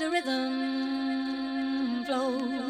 the rhythm flows.